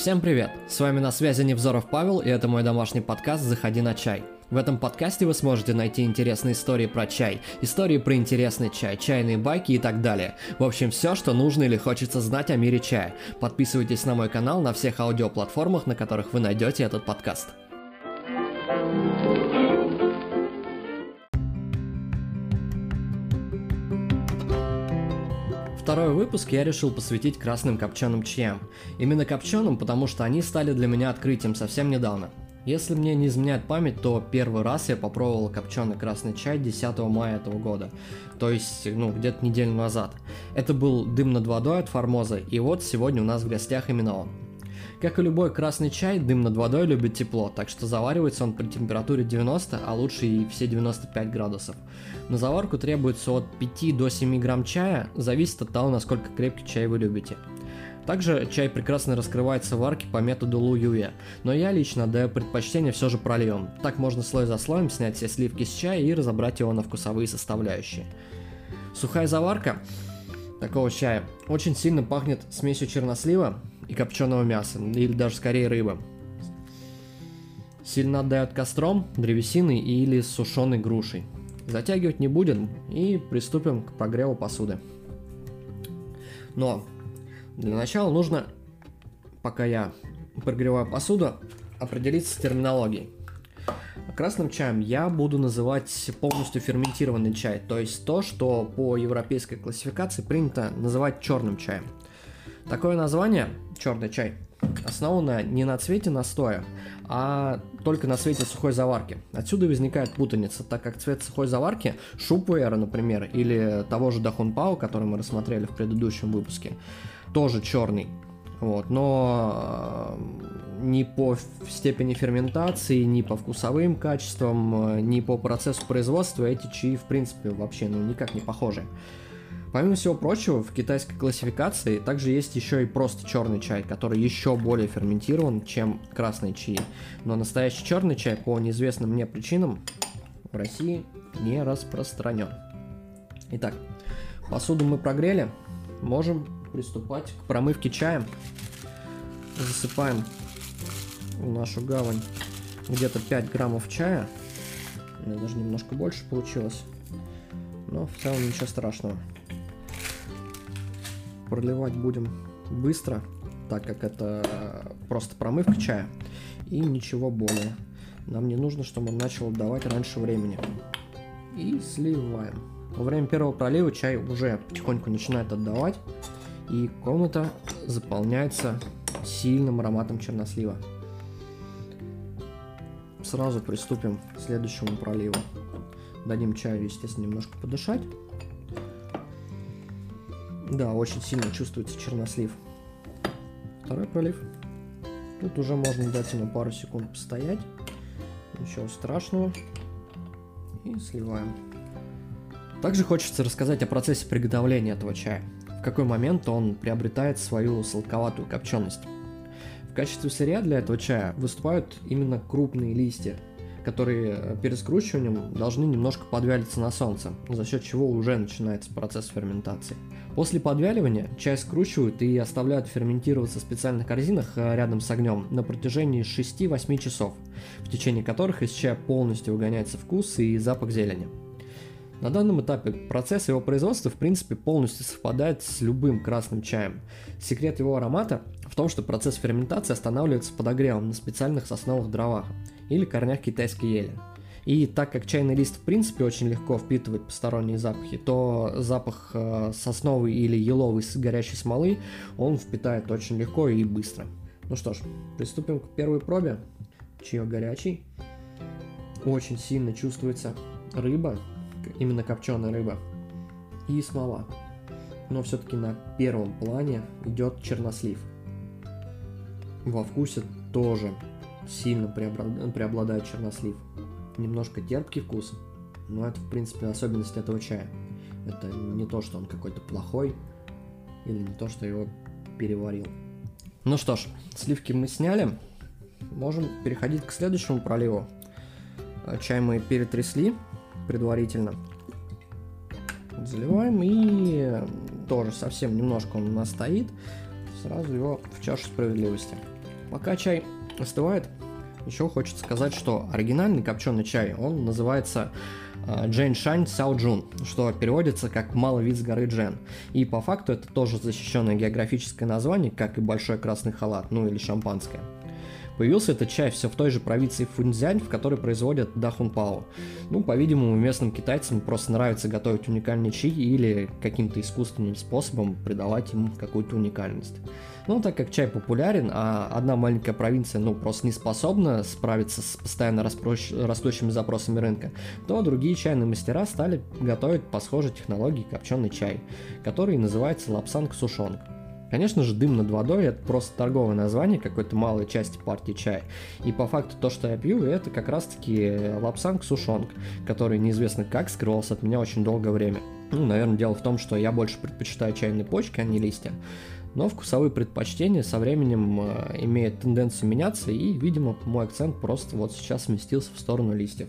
Всем привет! С вами на связи Невзоров Павел, и это мой домашний подкаст «Заходи на чай». В этом подкасте вы сможете найти интересные истории про чай, истории про интересный чай, чайные байки и так далее. В общем, все, что нужно или хочется знать о мире чая. Подписывайтесь на мой канал на всех аудиоплатформах, на которых вы найдете этот подкаст. Второй выпуск я решил посвятить красным копченым чаям. Именно копченым, потому что они стали для меня открытием совсем недавно. Если мне не изменяет память, то первый раз я попробовал копченый красный чай 10 мая этого года, то есть, ну, где-то неделю назад. Это был дым над водой от Формоза, и вот сегодня у нас в гостях именно он. Как и любой красный чай, дым над водой любит тепло, так что заваривается он при температуре 90, а лучше и все 95 градусов. На заварку требуется от 5 до 7 грамм чая, зависит от того, насколько крепкий чай вы любите. Также чай прекрасно раскрывается в варке по методу Лу Юя, но я лично даю предпочтение все же проливом. Так можно слой за слоем снять все сливки с чая и разобрать его на вкусовые составляющие. Сухая заварка такого чая очень сильно пахнет смесью чернослива, и копченого мяса, или даже скорее рыбы. Сильно отдает костром, древесиной или сушеной грушей. Затягивать не будем и приступим к прогреву посуды. Но для начала нужно, пока я прогреваю посуду, определиться с терминологией. Красным чаем я буду называть полностью ферментированный чай, то есть то, что по европейской классификации принято называть черным чаем. Такое название черный чай основана не на цвете настоя, а только на цвете сухой заварки. Отсюда возникает путаница, так как цвет сухой заварки, шупуэра, например, или того же Дахунпао, который мы рассмотрели в предыдущем выпуске, тоже черный. Вот, но э, ни по степени ферментации, ни по вкусовым качествам, э, ни по процессу производства эти чаи, в принципе, вообще ну, никак не похожи. Помимо всего прочего, в китайской классификации также есть еще и просто черный чай, который еще более ферментирован, чем красный чай. Но настоящий черный чай по неизвестным мне причинам в России не распространен. Итак, посуду мы прогрели, можем приступать к промывке чая. Засыпаем в нашу гавань где-то 5 граммов чая. Даже немножко больше получилось. Но в целом ничего страшного. Проливать будем быстро, так как это просто промывка чая и ничего более. Нам не нужно, чтобы он начал отдавать раньше времени. И сливаем. Во время первого пролива чай уже потихоньку начинает отдавать, и комната заполняется сильным ароматом чернослива. Сразу приступим к следующему проливу. Дадим чаю, естественно, немножко подышать. Да, очень сильно чувствуется чернослив. Второй пролив. Тут уже можно дать ему пару секунд постоять. Ничего страшного. И сливаем. Также хочется рассказать о процессе приготовления этого чая. В какой момент он приобретает свою сладковатую копченость. В качестве сырья для этого чая выступают именно крупные листья, которые перед скручиванием должны немножко подвялиться на солнце, за счет чего уже начинается процесс ферментации. После подвяливания чай скручивают и оставляют ферментироваться в специальных корзинах э, рядом с огнем на протяжении 6-8 часов, в течение которых из чая полностью выгоняется вкус и запах зелени. На данном этапе процесс его производства в принципе полностью совпадает с любым красным чаем. Секрет его аромата в том, что процесс ферментации останавливается подогревом на специальных сосновых дровах или корнях китайской ели. И так как чайный лист в принципе очень легко впитывает посторонние запахи, то запах э, сосновый или еловый с горящей смолы он впитает очень легко и быстро. Ну что ж, приступим к первой пробе. Чаек горячий. Очень сильно чувствуется рыба, именно копченая рыба и смола. Но все-таки на первом плане идет чернослив. Во вкусе тоже сильно преобладает чернослив немножко терпкий вкус, но это, в принципе, особенность этого чая. Это не то, что он какой-то плохой, или не то, что его переварил. Ну что ж, сливки мы сняли. Можем переходить к следующему проливу. Э, чай мы перетрясли предварительно. Заливаем и тоже совсем немножко он у нас стоит. Сразу его в чашу справедливости. Пока чай остывает, еще хочется сказать, что оригинальный копченый чай, он называется Джейн Шань Сяо Джун, что переводится как «малый вид с горы Джен». И по факту это тоже защищенное географическое название, как и большой красный халат, ну или шампанское. Появился этот чай все в той же провинции Фунцзянь, в которой производят дахунпао. Ну, по-видимому, местным китайцам просто нравится готовить уникальный чай или каким-то искусственным способом придавать ему какую-то уникальность. Ну, так как чай популярен, а одна маленькая провинция, ну, просто не способна справиться с постоянно распрощ... растущими запросами рынка, то другие чайные мастера стали готовить по схожей технологии копченый чай, который называется лапсанг сушонг. Конечно же, дым над водой это просто торговое название какой-то малой части партии чая. И по факту то, что я пью, это как раз-таки лапсанг сушонг, который неизвестно как скрывался от меня очень долгое время. Ну, наверное, дело в том, что я больше предпочитаю чайные почки, а не листья. Но вкусовые предпочтения со временем э, имеют тенденцию меняться, и, видимо, мой акцент просто вот сейчас сместился в сторону листьев.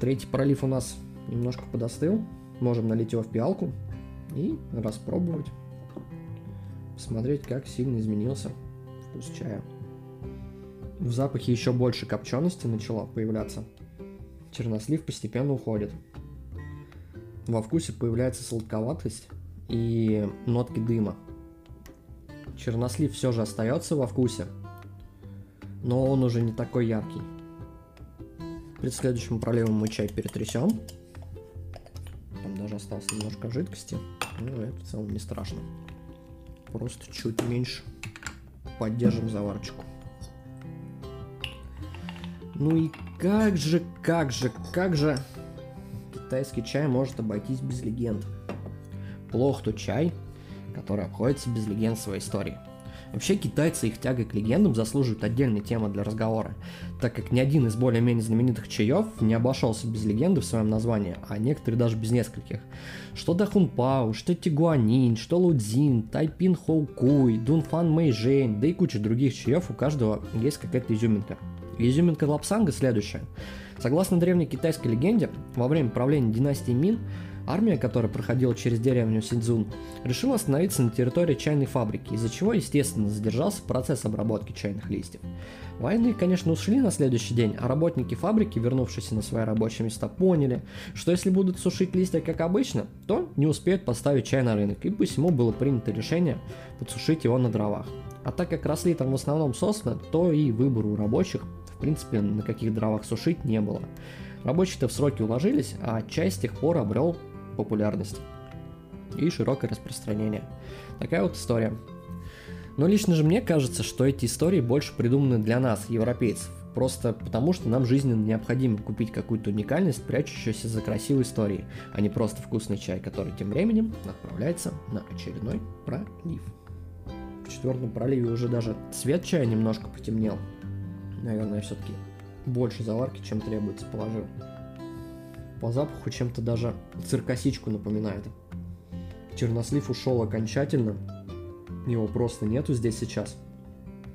Третий пролив у нас немножко подостыл. Можем налить его в пиалку и распробовать посмотреть, как сильно изменился вкус чая. В запахе еще больше копчености начало появляться. Чернослив постепенно уходит. Во вкусе появляется сладковатость и нотки дыма. Чернослив все же остается во вкусе, но он уже не такой яркий. Перед следующим проливом мы чай перетрясем. Там даже осталось немножко жидкости, но это в целом не страшно. Просто чуть меньше поддержим заварочку. Ну и как же, как же, как же китайский чай может обойтись без легенд? Плох тот чай, который обходится без легенд своей истории. Вообще китайцы их тягой к легендам заслуживают отдельной темы для разговора, так как ни один из более-менее знаменитых чаев не обошелся без легенды в своем названии, а некоторые даже без нескольких. Что Дахун Пау, что Тигуанин, что Лудзин, Тайпин Хоукуй, Дунфан Мэйжэнь, да и куча других чаев, у каждого есть какая-то изюминка. Изюминка Лапсанга следующая. Согласно древней китайской легенде, во время правления династии Мин Армия, которая проходила через деревню Синьцзун, решила остановиться на территории чайной фабрики, из-за чего, естественно, задержался процесс обработки чайных листьев. Военные, конечно, ушли на следующий день, а работники фабрики, вернувшиеся на свои рабочие места, поняли, что если будут сушить листья как обычно, то не успеют поставить чай на рынок, и посему было принято решение подсушить его на дровах. А так как росли там в основном сосны, то и выбора у рабочих, принципе, на каких дровах сушить не было. Рабочие-то в сроки уложились, а чай с тех пор обрел популярность и широкое распространение. Такая вот история. Но лично же мне кажется, что эти истории больше придуманы для нас, европейцев, просто потому что нам жизненно необходимо купить какую-то уникальность, прячущуюся за красивой историей, а не просто вкусный чай, который тем временем отправляется на очередной пролив. В четвертом проливе уже даже цвет чая немножко потемнел. Наверное, все-таки больше заварки, чем требуется, положил. По запаху чем-то даже циркосичку напоминает. Чернослив ушел окончательно. Его просто нету здесь сейчас.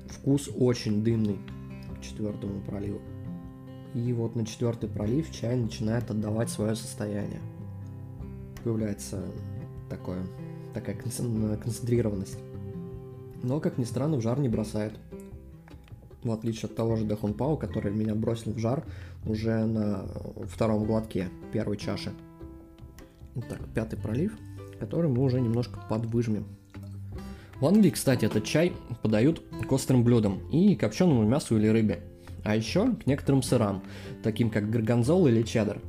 Вкус очень дымный к четвертому проливу. И вот на четвертый пролив чай начинает отдавать свое состояние. Появляется такое, такая концентрированность. Но, как ни странно, в жар не бросает в отличие от того же Дахунпау, который меня бросил в жар уже на втором глотке первой чаши. Итак, пятый пролив, который мы уже немножко подвыжмем. В Англии, кстати, этот чай подают к острым блюдам и копченому мясу или рыбе, а еще к некоторым сырам, таким как горгонзол или чеддер.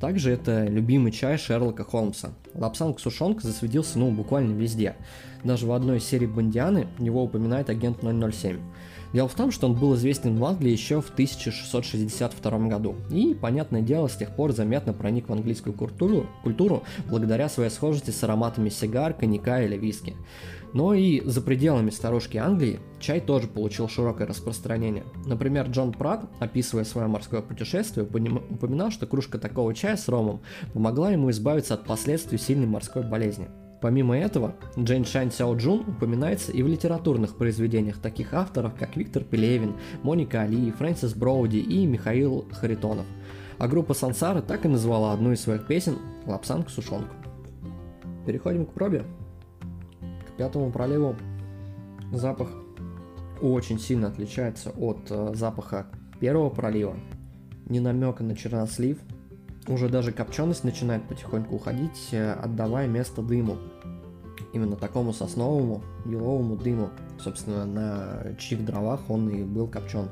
Также это любимый чай Шерлока Холмса. Лапсанг Сушонг засветился ну буквально везде. Даже в одной из серий Бондианы его упоминает агент 007. Дело в том, что он был известен в Англии еще в 1662 году, и, понятное дело, с тех пор заметно проник в английскую культуру, культуру благодаря своей схожести с ароматами сигар, коньяка или виски. Но и за пределами старушки Англии чай тоже получил широкое распространение. Например, Джон Пратт, описывая свое морское путешествие, упоминал, что кружка такого чая с ромом помогла ему избавиться от последствий сильной морской болезни. Помимо этого, Джейн Шань Сяо Джун упоминается и в литературных произведениях таких авторов, как Виктор Пелевин, Моника Али, Фрэнсис Броуди и Михаил Харитонов. А группа Сансара так и назвала одну из своих песен «Лапсанг Сушонг». Переходим к пробе. К пятому проливу запах очень сильно отличается от э, запаха первого пролива. Ни намека на чернослив. Уже даже копченость начинает потихоньку уходить, э, отдавая место дыму. Именно такому сосновому, еловому дыму. Собственно, на чьих дровах он и был копчен.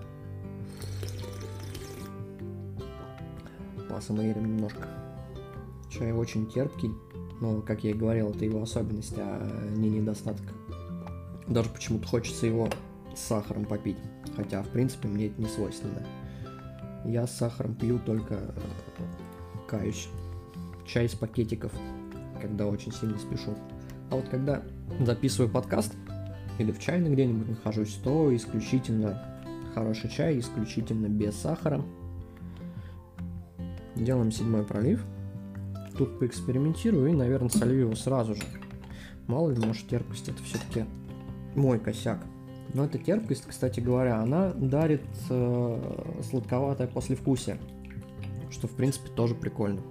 Посмотрим немножко. Чай очень терпкий, но, как я и говорил, это его особенность, а не недостаток. Даже почему-то хочется его с сахаром попить, хотя, в принципе, мне это не свойственно. Я с сахаром пью только, э, каюсь, чай из пакетиков, когда очень сильно спешу. А вот когда записываю подкаст или в чайной где-нибудь нахожусь, то исключительно хороший чай, исключительно без сахара. Делаем седьмой пролив – тут поэкспериментирую и, наверное, солью его сразу же. Мало ли, может, терпкость это все-таки мой косяк. Но эта терпкость, кстати говоря, она дарит э, сладковатое послевкусие, что, в принципе, тоже прикольно.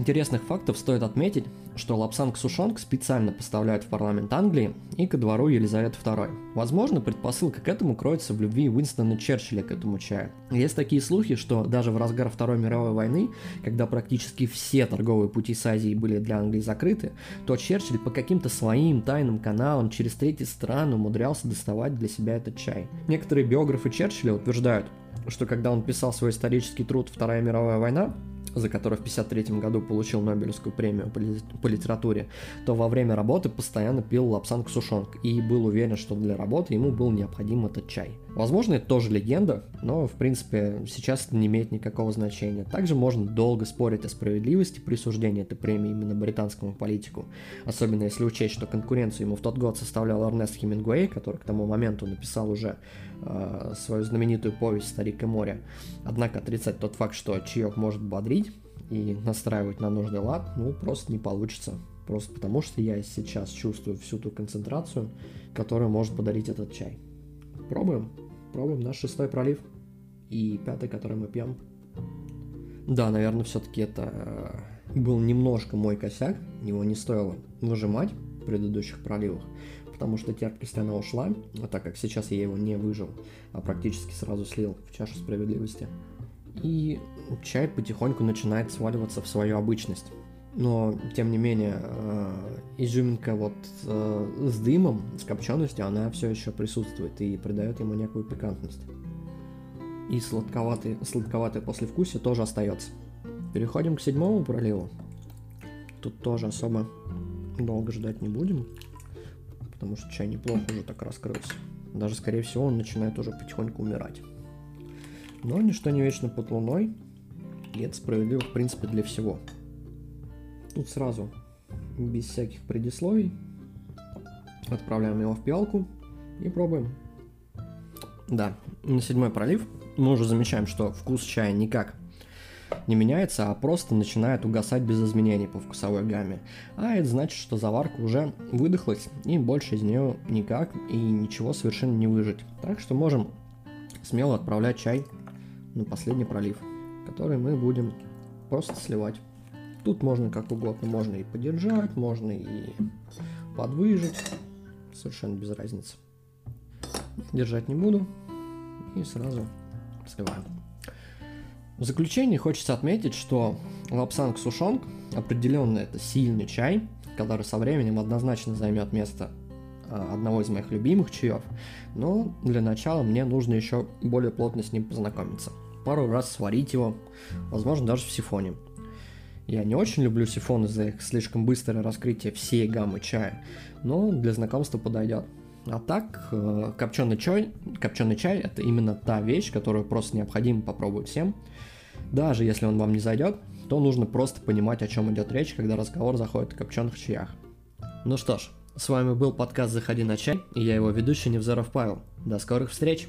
Интересных фактов стоит отметить, что лапсанг сушонг специально поставляют в парламент Англии и ко двору Елизаветы II. Возможно, предпосылка к этому кроется в любви Уинстона Черчилля к этому чаю. Есть такие слухи, что даже в разгар Второй мировой войны, когда практически все торговые пути с Азией были для Англии закрыты, то Черчилль по каким-то своим тайным каналам через третьи страны умудрялся доставать для себя этот чай. Некоторые биографы Черчилля утверждают, что когда он писал свой исторический труд «Вторая мировая война», за который в 1953 году получил Нобелевскую премию по литературе, то во время работы постоянно пил лапсанг сушонг и был уверен, что для работы ему был необходим этот чай. Возможно, это тоже легенда, но, в принципе, сейчас это не имеет никакого значения. Также можно долго спорить о справедливости присуждения этой премии именно британскому политику, особенно если учесть, что конкуренцию ему в тот год составлял Эрнест Хемингуэй, который к тому моменту написал уже э, свою знаменитую повесть «Старик и море». Однако отрицать тот факт, что чаек может бодрить и настраивать на нужный лад, ну, просто не получится. Просто потому, что я сейчас чувствую всю ту концентрацию, которую может подарить этот чай. Пробуем. Пробуем наш шестой пролив. И пятый, который мы пьем. Да, наверное, все-таки это э, был немножко мой косяк. Его не стоило выжимать в предыдущих проливах, потому что терпкость она ушла, а так как сейчас я его не выжил, а практически сразу слил в чашу справедливости. И чай потихоньку начинает сваливаться в свою обычность но тем не менее э, изюминка вот э, с дымом, с копченостью, она все еще присутствует и придает ему некую пикантность. И сладковатый, сладковатое послевкусие тоже остается. Переходим к седьмому проливу. Тут тоже особо долго ждать не будем, потому что чай неплохо уже так раскрылся. Даже, скорее всего, он начинает уже потихоньку умирать. Но ничто не вечно под луной, и это справедливо, в принципе, для всего. Тут сразу, без всяких предисловий, отправляем его в пиалку и пробуем. Да, на седьмой пролив мы уже замечаем, что вкус чая никак не меняется, а просто начинает угасать без изменений по вкусовой гамме. А это значит, что заварка уже выдохлась и больше из нее никак и ничего совершенно не выжить. Так что можем смело отправлять чай на последний пролив, который мы будем просто сливать. Тут можно как угодно, можно и подержать, можно и подвыжить, совершенно без разницы. Держать не буду и сразу сливаю. В заключение хочется отметить, что лапсанг сушонг определенно это сильный чай, который со временем однозначно займет место одного из моих любимых чаев, но для начала мне нужно еще более плотно с ним познакомиться. Пару раз сварить его, возможно даже в сифоне. Я не очень люблю сифоны за их слишком быстрое раскрытие всей гаммы чая, но для знакомства подойдет. А так, э, копченый чай, копченый чай это именно та вещь, которую просто необходимо попробовать всем. Даже если он вам не зайдет, то нужно просто понимать, о чем идет речь, когда разговор заходит о копченых чаях. Ну что ж, с вами был подкаст «Заходи на чай» и я его ведущий Невзоров Павел. До скорых встреч!